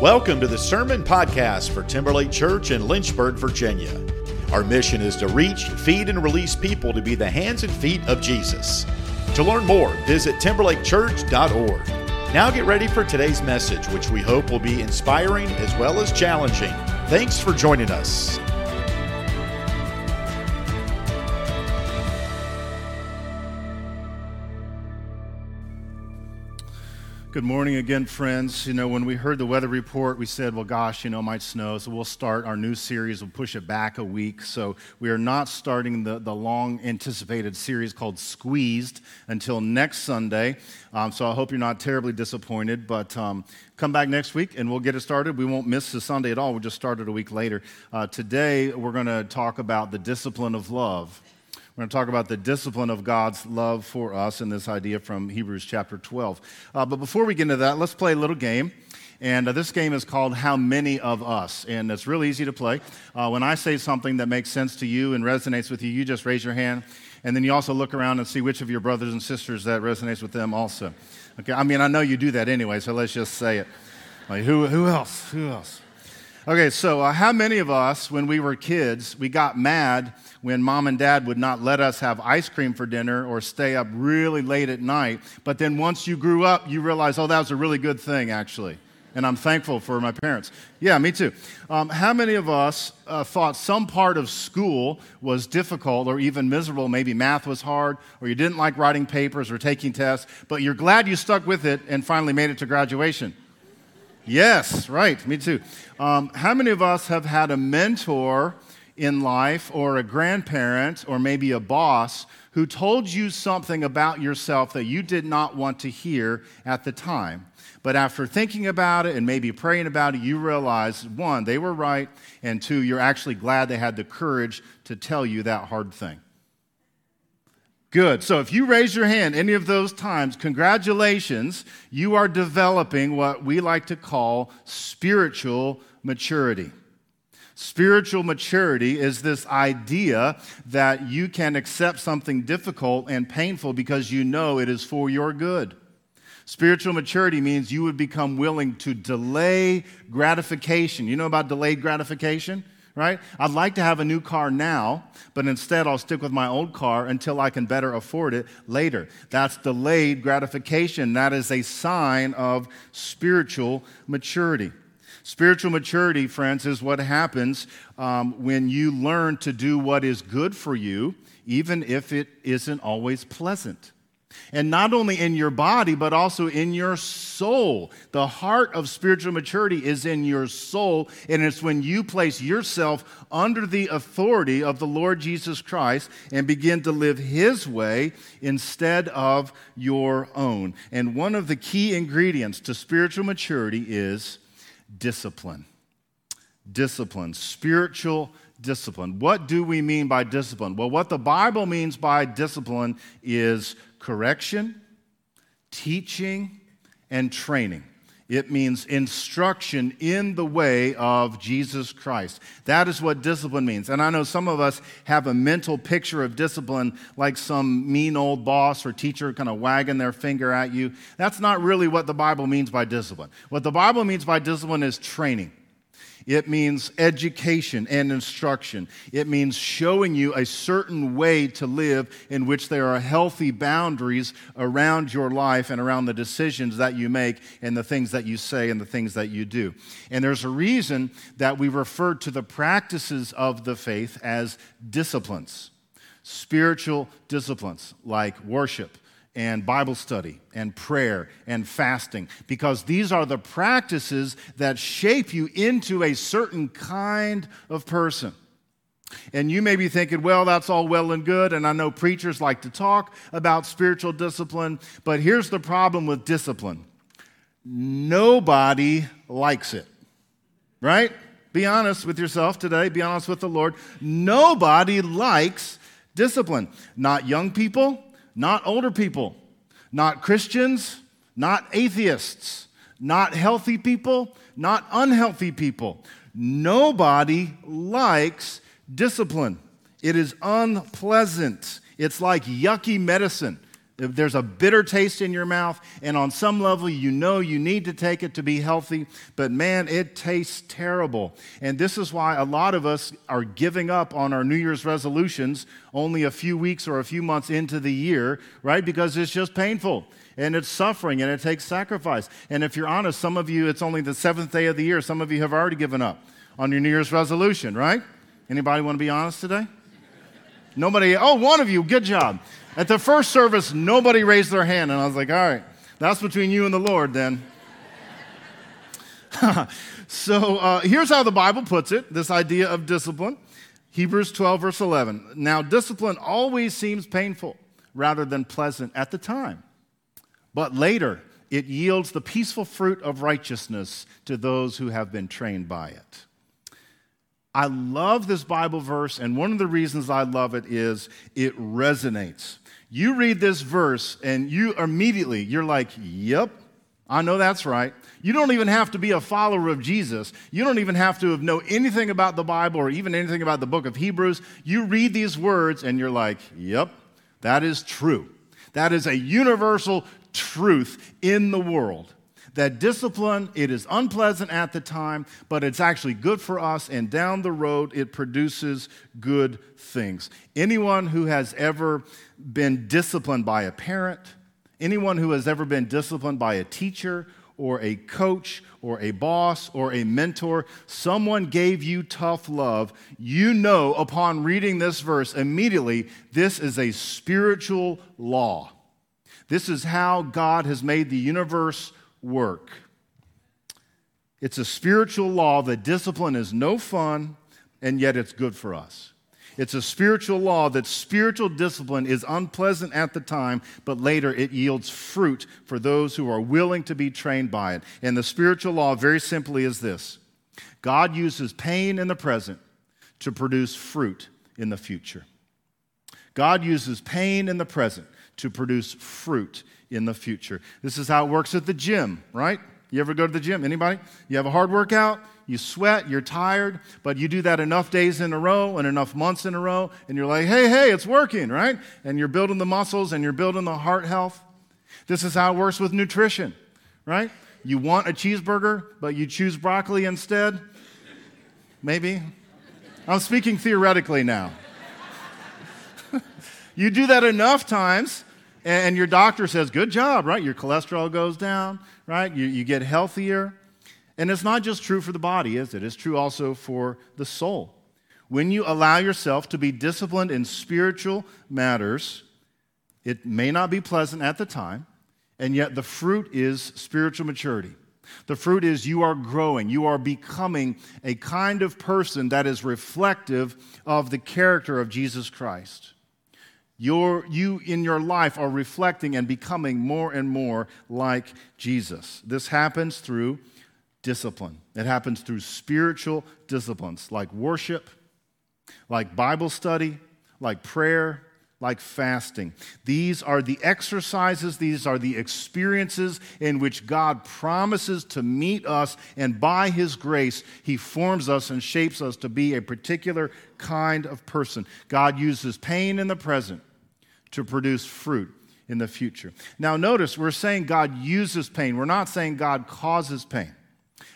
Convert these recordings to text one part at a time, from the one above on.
Welcome to the Sermon Podcast for Timberlake Church in Lynchburg, Virginia. Our mission is to reach, feed, and release people to be the hands and feet of Jesus. To learn more, visit timberlakechurch.org. Now get ready for today's message, which we hope will be inspiring as well as challenging. Thanks for joining us. Good morning again, friends. You know, when we heard the weather report, we said, well, gosh, you know, it might snow. So we'll start our new series. We'll push it back a week. So we are not starting the, the long anticipated series called Squeezed until next Sunday. Um, so I hope you're not terribly disappointed. But um, come back next week and we'll get it started. We won't miss the Sunday at all. We'll just start it a week later. Uh, today, we're going to talk about the discipline of love. We're going to talk about the discipline of God's love for us and this idea from Hebrews chapter 12. Uh, but before we get into that, let's play a little game. And uh, this game is called How Many of Us? And it's real easy to play. Uh, when I say something that makes sense to you and resonates with you, you just raise your hand. And then you also look around and see which of your brothers and sisters that resonates with them also. Okay, I mean, I know you do that anyway, so let's just say it. Like, who, who else? Who else? Okay, so uh, how many of us, when we were kids, we got mad when mom and dad would not let us have ice cream for dinner or stay up really late at night? But then once you grew up, you realized, oh, that was a really good thing, actually. And I'm thankful for my parents. Yeah, me too. Um, how many of us uh, thought some part of school was difficult or even miserable? Maybe math was hard, or you didn't like writing papers or taking tests, but you're glad you stuck with it and finally made it to graduation? Yes, right, me too. Um, how many of us have had a mentor in life or a grandparent or maybe a boss who told you something about yourself that you did not want to hear at the time? But after thinking about it and maybe praying about it, you realize one, they were right, and two, you're actually glad they had the courage to tell you that hard thing. Good. So if you raise your hand any of those times, congratulations, you are developing what we like to call spiritual maturity. Spiritual maturity is this idea that you can accept something difficult and painful because you know it is for your good. Spiritual maturity means you would become willing to delay gratification. You know about delayed gratification? Right? I'd like to have a new car now, but instead I'll stick with my old car until I can better afford it later. That's delayed gratification. That is a sign of spiritual maturity. Spiritual maturity, friends, is what happens um, when you learn to do what is good for you, even if it isn't always pleasant. And not only in your body, but also in your soul. The heart of spiritual maturity is in your soul, and it's when you place yourself under the authority of the Lord Jesus Christ and begin to live His way instead of your own. And one of the key ingredients to spiritual maturity is discipline. Discipline, spiritual discipline. What do we mean by discipline? Well, what the Bible means by discipline is correction, teaching, and training. It means instruction in the way of Jesus Christ. That is what discipline means. And I know some of us have a mental picture of discipline like some mean old boss or teacher kind of wagging their finger at you. That's not really what the Bible means by discipline. What the Bible means by discipline is training. It means education and instruction. It means showing you a certain way to live in which there are healthy boundaries around your life and around the decisions that you make and the things that you say and the things that you do. And there's a reason that we refer to the practices of the faith as disciplines spiritual disciplines like worship and Bible study and prayer and fasting because these are the practices that shape you into a certain kind of person. And you may be thinking, well, that's all well and good, and I know preachers like to talk about spiritual discipline, but here's the problem with discipline nobody likes it, right? Be honest with yourself today, be honest with the Lord. Nobody likes discipline. Not young people, not older people, not Christians, not atheists, not healthy people, not unhealthy people. Nobody likes discipline. It is unpleasant. It's like yucky medicine. There's a bitter taste in your mouth, and on some level, you know you need to take it to be healthy, but man, it tastes terrible. And this is why a lot of us are giving up on our New Year's resolutions only a few weeks or a few months into the year, right? Because it's just painful and it's suffering and it takes sacrifice. And if you're honest, some of you, it's only the seventh day of the year. Some of you have already given up on your New Year's resolution, right? Anybody want to be honest today? Nobody, oh, one of you, good job. At the first service, nobody raised their hand, and I was like, all right, that's between you and the Lord then. so uh, here's how the Bible puts it this idea of discipline Hebrews 12, verse 11. Now, discipline always seems painful rather than pleasant at the time, but later it yields the peaceful fruit of righteousness to those who have been trained by it. I love this Bible verse, and one of the reasons I love it is it resonates. You read this verse, and you immediately, you're like, yep, I know that's right. You don't even have to be a follower of Jesus. You don't even have to know anything about the Bible or even anything about the book of Hebrews. You read these words, and you're like, yep, that is true. That is a universal truth in the world that discipline, it is unpleasant at the time, but it's actually good for us, and down the road, it produces good things. Anyone who has ever been disciplined by a parent, anyone who has ever been disciplined by a teacher, or a coach, or a boss, or a mentor, someone gave you tough love, you know upon reading this verse immediately, this is a spiritual law. This is how God has made the universe work. It's a spiritual law that discipline is no fun, and yet it's good for us. It's a spiritual law that spiritual discipline is unpleasant at the time, but later it yields fruit for those who are willing to be trained by it. And the spiritual law, very simply, is this God uses pain in the present to produce fruit in the future. God uses pain in the present to produce fruit in the future. This is how it works at the gym, right? You ever go to the gym? Anybody? You have a hard workout, you sweat, you're tired, but you do that enough days in a row and enough months in a row, and you're like, hey, hey, it's working, right? And you're building the muscles and you're building the heart health. This is how it works with nutrition, right? You want a cheeseburger, but you choose broccoli instead? Maybe. I'm speaking theoretically now. You do that enough times, and your doctor says, Good job, right? Your cholesterol goes down, right? You, you get healthier. And it's not just true for the body, is it? It's true also for the soul. When you allow yourself to be disciplined in spiritual matters, it may not be pleasant at the time, and yet the fruit is spiritual maturity. The fruit is you are growing, you are becoming a kind of person that is reflective of the character of Jesus Christ. Your, you in your life are reflecting and becoming more and more like Jesus. This happens through discipline. It happens through spiritual disciplines like worship, like Bible study, like prayer, like fasting. These are the exercises, these are the experiences in which God promises to meet us, and by His grace, He forms us and shapes us to be a particular kind of person. God uses pain in the present to produce fruit in the future. Now, notice we're saying God uses pain, we're not saying God causes pain.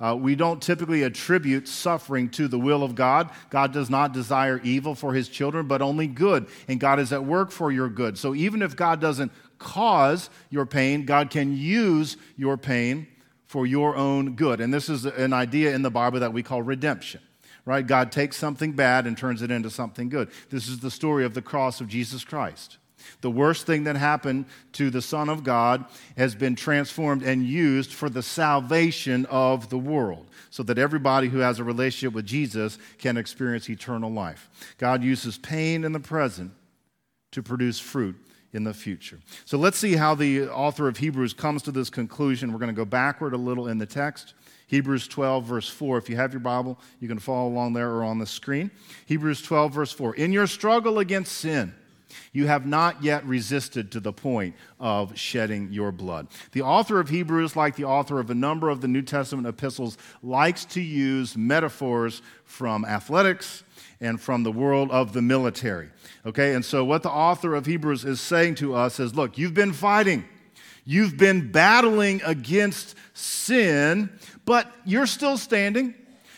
Uh, we don't typically attribute suffering to the will of God. God does not desire evil for his children, but only good. And God is at work for your good. So even if God doesn't cause your pain, God can use your pain for your own good. And this is an idea in the Bible that we call redemption right? God takes something bad and turns it into something good. This is the story of the cross of Jesus Christ. The worst thing that happened to the Son of God has been transformed and used for the salvation of the world, so that everybody who has a relationship with Jesus can experience eternal life. God uses pain in the present to produce fruit in the future. So let's see how the author of Hebrews comes to this conclusion. We're going to go backward a little in the text. Hebrews 12, verse 4. If you have your Bible, you can follow along there or on the screen. Hebrews 12, verse 4. In your struggle against sin, You have not yet resisted to the point of shedding your blood. The author of Hebrews, like the author of a number of the New Testament epistles, likes to use metaphors from athletics and from the world of the military. Okay, and so what the author of Hebrews is saying to us is look, you've been fighting, you've been battling against sin, but you're still standing.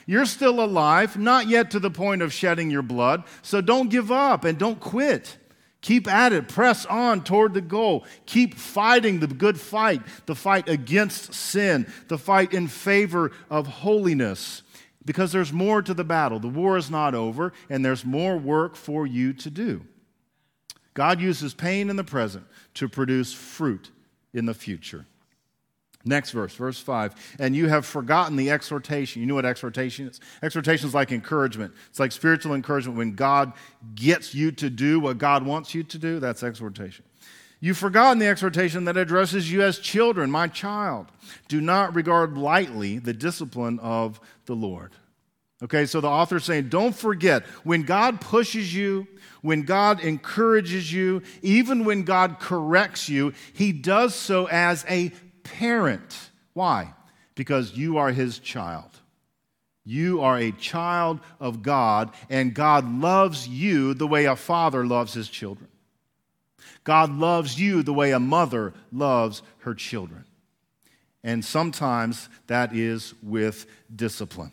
You're still alive, not yet to the point of shedding your blood. So don't give up and don't quit. Keep at it. Press on toward the goal. Keep fighting the good fight, the fight against sin, the fight in favor of holiness. Because there's more to the battle. The war is not over, and there's more work for you to do. God uses pain in the present to produce fruit in the future. Next verse, verse 5. And you have forgotten the exhortation. You know what exhortation is? Exhortation is like encouragement. It's like spiritual encouragement when God gets you to do what God wants you to do. That's exhortation. You've forgotten the exhortation that addresses you as children, my child. Do not regard lightly the discipline of the Lord. Okay, so the author is saying, don't forget, when God pushes you, when God encourages you, even when God corrects you, he does so as a parent. Why? Because you are his child. You are a child of God, and God loves you the way a father loves his children. God loves you the way a mother loves her children. And sometimes that is with discipline.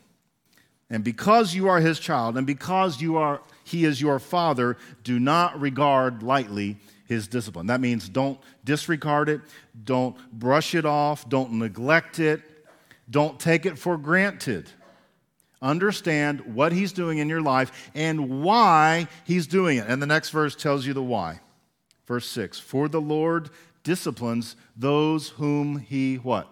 And because you are his child, and because you are, he is your father, do not regard lightly his discipline. That means don't disregard it, don't brush it off, don't neglect it, don't take it for granted. Understand what he's doing in your life and why he's doing it. And the next verse tells you the why. Verse 6 For the Lord disciplines those whom he what?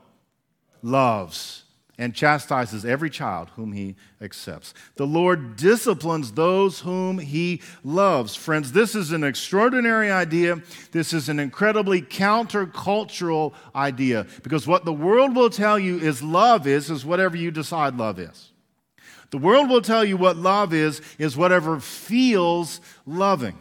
Loves and chastises every child whom he accepts. The Lord disciplines those whom he loves. Friends, this is an extraordinary idea. This is an incredibly countercultural idea because what the world will tell you is love is is whatever you decide love is. The world will tell you what love is is whatever feels loving.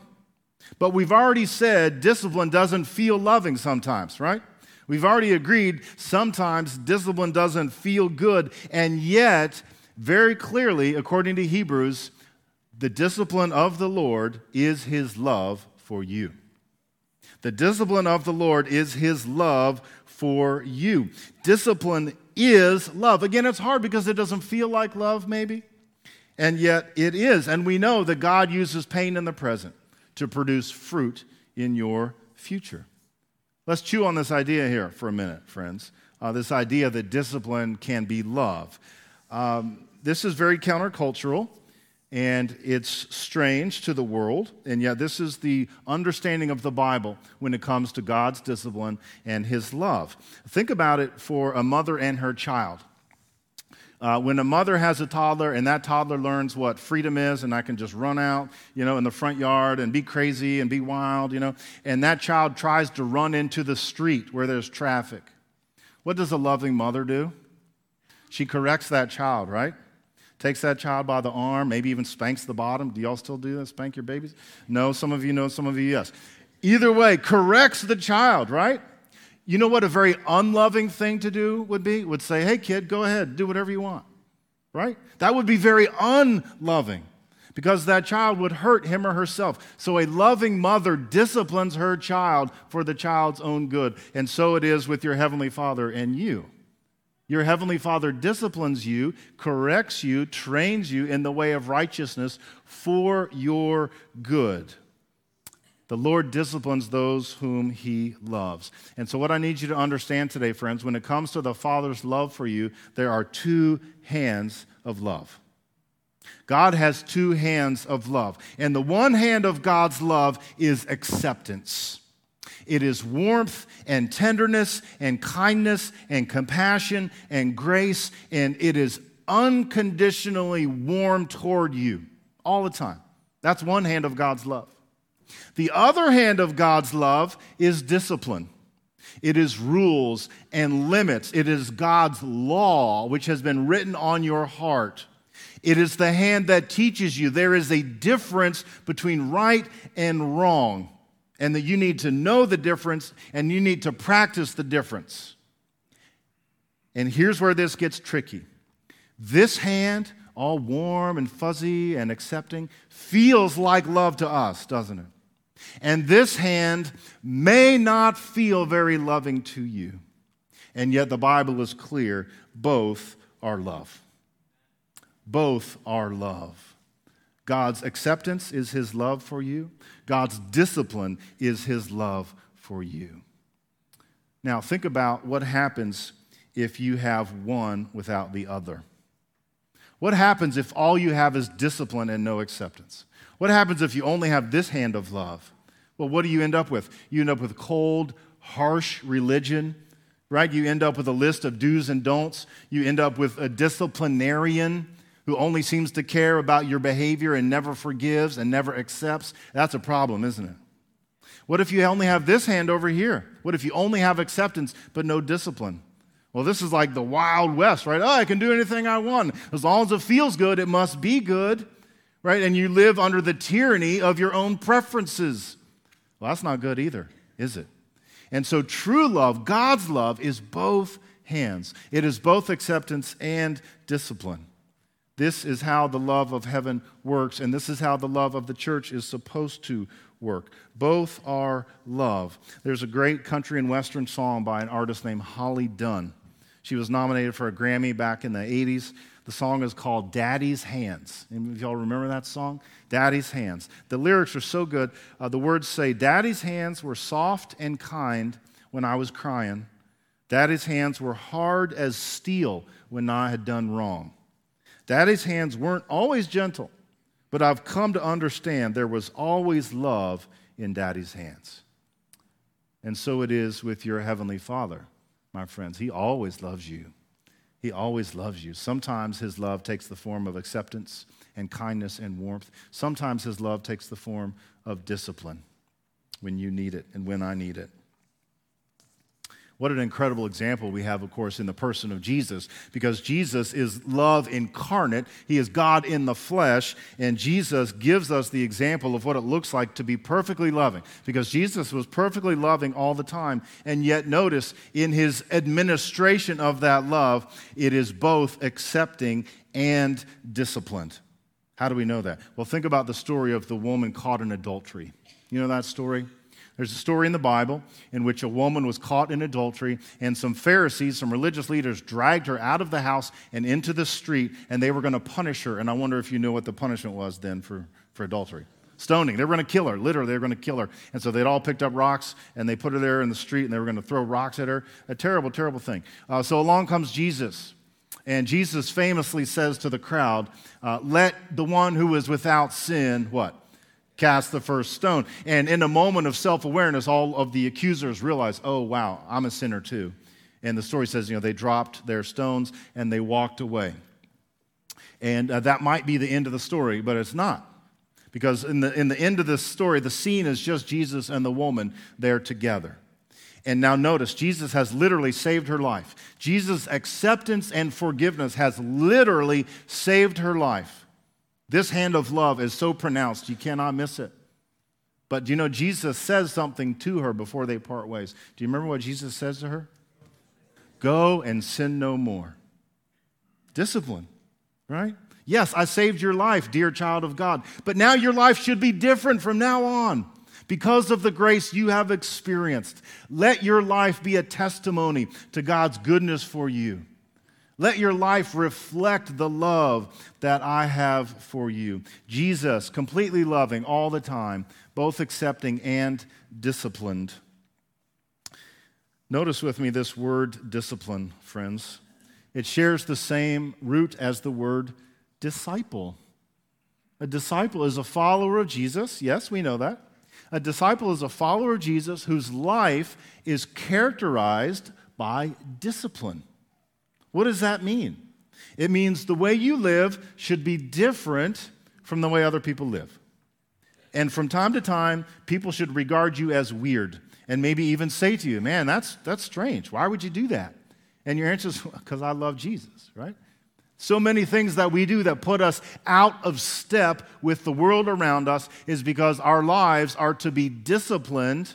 But we've already said discipline doesn't feel loving sometimes, right? We've already agreed sometimes discipline doesn't feel good, and yet, very clearly, according to Hebrews, the discipline of the Lord is his love for you. The discipline of the Lord is his love for you. Discipline is love. Again, it's hard because it doesn't feel like love, maybe, and yet it is. And we know that God uses pain in the present to produce fruit in your future. Let's chew on this idea here for a minute, friends. Uh, this idea that discipline can be love. Um, this is very countercultural and it's strange to the world, and yet this is the understanding of the Bible when it comes to God's discipline and His love. Think about it for a mother and her child. Uh, when a mother has a toddler and that toddler learns what freedom is, and I can just run out, you know, in the front yard and be crazy and be wild, you know, and that child tries to run into the street where there's traffic, what does a loving mother do? She corrects that child, right? Takes that child by the arm, maybe even spanks the bottom. Do y'all still do that? Spank your babies? No, some of you know, some of you yes. Either way, corrects the child, right? You know what a very unloving thing to do would be? Would say, hey, kid, go ahead, do whatever you want, right? That would be very unloving because that child would hurt him or herself. So a loving mother disciplines her child for the child's own good. And so it is with your Heavenly Father and you. Your Heavenly Father disciplines you, corrects you, trains you in the way of righteousness for your good. The Lord disciplines those whom he loves. And so, what I need you to understand today, friends, when it comes to the Father's love for you, there are two hands of love. God has two hands of love. And the one hand of God's love is acceptance. It is warmth and tenderness and kindness and compassion and grace, and it is unconditionally warm toward you all the time. That's one hand of God's love. The other hand of God's love is discipline. It is rules and limits. It is God's law, which has been written on your heart. It is the hand that teaches you there is a difference between right and wrong. and that you need to know the difference and you need to practice the difference. And here's where this gets tricky. This hand, all warm and fuzzy and accepting, feels like love to us, doesn't it? And this hand may not feel very loving to you. And yet the Bible is clear both are love. Both are love. God's acceptance is his love for you, God's discipline is his love for you. Now, think about what happens if you have one without the other. What happens if all you have is discipline and no acceptance? What happens if you only have this hand of love? Well, what do you end up with? You end up with cold, harsh religion, right? You end up with a list of do's and don'ts. You end up with a disciplinarian who only seems to care about your behavior and never forgives and never accepts. That's a problem, isn't it? What if you only have this hand over here? What if you only have acceptance but no discipline? Well, this is like the Wild West, right? Oh, I can do anything I want. As long as it feels good, it must be good, right? And you live under the tyranny of your own preferences. Well, that's not good either, is it? And so, true love, God's love, is both hands. It is both acceptance and discipline. This is how the love of heaven works, and this is how the love of the church is supposed to work. Both are love. There's a great country and western song by an artist named Holly Dunn. She was nominated for a Grammy back in the 80s. The song is called Daddy's Hands. Any of y'all remember that song? Daddy's Hands. The lyrics are so good. Uh, the words say, Daddy's hands were soft and kind when I was crying. Daddy's hands were hard as steel when I had done wrong. Daddy's hands weren't always gentle, but I've come to understand there was always love in Daddy's hands. And so it is with your Heavenly Father my friends. He always loves you. He always loves you. Sometimes his love takes the form of acceptance and kindness and warmth. Sometimes his love takes the form of discipline when you need it and when I need it. What an incredible example we have, of course, in the person of Jesus, because Jesus is love incarnate. He is God in the flesh, and Jesus gives us the example of what it looks like to be perfectly loving, because Jesus was perfectly loving all the time. And yet, notice in his administration of that love, it is both accepting and disciplined. How do we know that? Well, think about the story of the woman caught in adultery. You know that story? There's a story in the Bible in which a woman was caught in adultery, and some Pharisees, some religious leaders, dragged her out of the house and into the street, and they were going to punish her. And I wonder if you know what the punishment was then for, for adultery stoning. They were going to kill her. Literally, they were going to kill her. And so they'd all picked up rocks and they put her there in the street and they were going to throw rocks at her. A terrible, terrible thing. Uh, so along comes Jesus. And Jesus famously says to the crowd, uh, Let the one who is without sin, what? Cast the first stone. And in a moment of self awareness, all of the accusers realized, oh, wow, I'm a sinner too. And the story says, you know, they dropped their stones and they walked away. And uh, that might be the end of the story, but it's not. Because in the, in the end of this story, the scene is just Jesus and the woman there together. And now notice, Jesus has literally saved her life. Jesus' acceptance and forgiveness has literally saved her life. This hand of love is so pronounced, you cannot miss it. But do you know Jesus says something to her before they part ways? Do you remember what Jesus says to her? Go and sin no more. Discipline, right? Yes, I saved your life, dear child of God, but now your life should be different from now on because of the grace you have experienced. Let your life be a testimony to God's goodness for you. Let your life reflect the love that I have for you. Jesus, completely loving all the time, both accepting and disciplined. Notice with me this word discipline, friends. It shares the same root as the word disciple. A disciple is a follower of Jesus. Yes, we know that. A disciple is a follower of Jesus whose life is characterized by discipline. What does that mean? It means the way you live should be different from the way other people live. And from time to time, people should regard you as weird and maybe even say to you, Man, that's, that's strange. Why would you do that? And your answer is, Because I love Jesus, right? So many things that we do that put us out of step with the world around us is because our lives are to be disciplined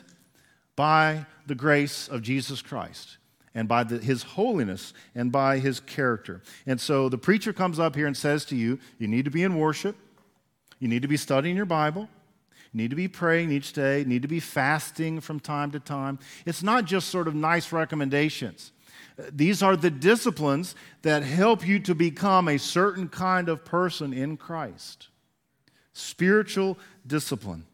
by the grace of Jesus Christ and by the, his holiness and by his character. And so the preacher comes up here and says to you, you need to be in worship, you need to be studying your Bible, you need to be praying each day, you need to be fasting from time to time. It's not just sort of nice recommendations. These are the disciplines that help you to become a certain kind of person in Christ. Spiritual discipline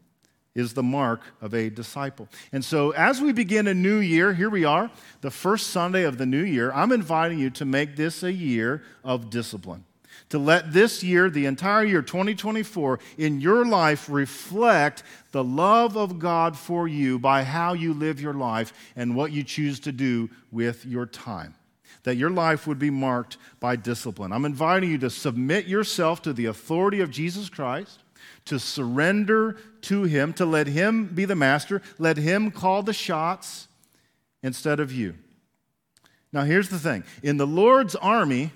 is the mark of a disciple. And so, as we begin a new year, here we are, the first Sunday of the new year, I'm inviting you to make this a year of discipline. To let this year, the entire year 2024, in your life reflect the love of God for you by how you live your life and what you choose to do with your time. That your life would be marked by discipline. I'm inviting you to submit yourself to the authority of Jesus Christ to surrender to Him, to let Him be the master, let Him call the shots instead of you. Now, here's the thing in the Lord's army,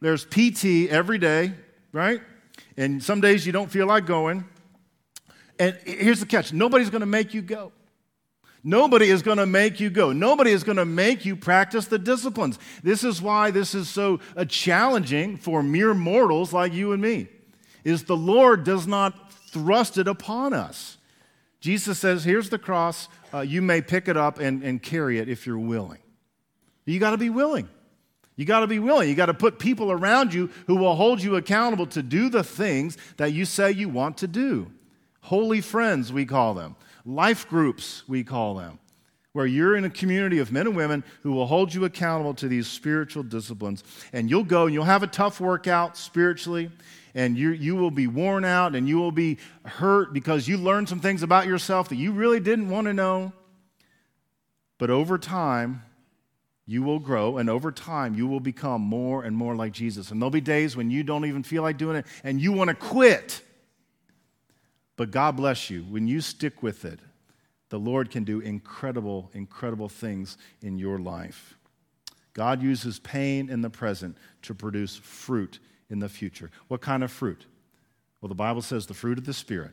there's PT every day, right? And some days you don't feel like going. And here's the catch nobody's going to make you go. Nobody is going to make you go. Nobody is going to make you practice the disciplines. This is why this is so uh, challenging for mere mortals like you and me is the Lord does not thrust it upon us. Jesus says, Here's the cross. Uh, you may pick it up and, and carry it if you're willing. You got to be willing. You got to be willing. You got to put people around you who will hold you accountable to do the things that you say you want to do. Holy friends, we call them. Life groups, we call them. Where you're in a community of men and women who will hold you accountable to these spiritual disciplines. And you'll go and you'll have a tough workout spiritually and you, you will be worn out and you will be hurt because you learned some things about yourself that you really didn't want to know. But over time, you will grow, and over time, you will become more and more like Jesus. And there'll be days when you don't even feel like doing it and you want to quit. But God bless you. When you stick with it, the Lord can do incredible, incredible things in your life. God uses pain in the present to produce fruit in the future. What kind of fruit? Well, the Bible says the fruit of the Spirit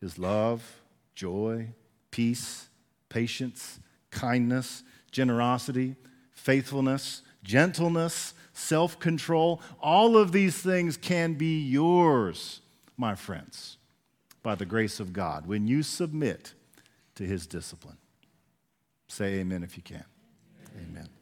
is love, joy, peace, patience, kindness, generosity, faithfulness, gentleness, self control. All of these things can be yours, my friends, by the grace of God when you submit to His discipline. Say amen if you can. Amen. amen.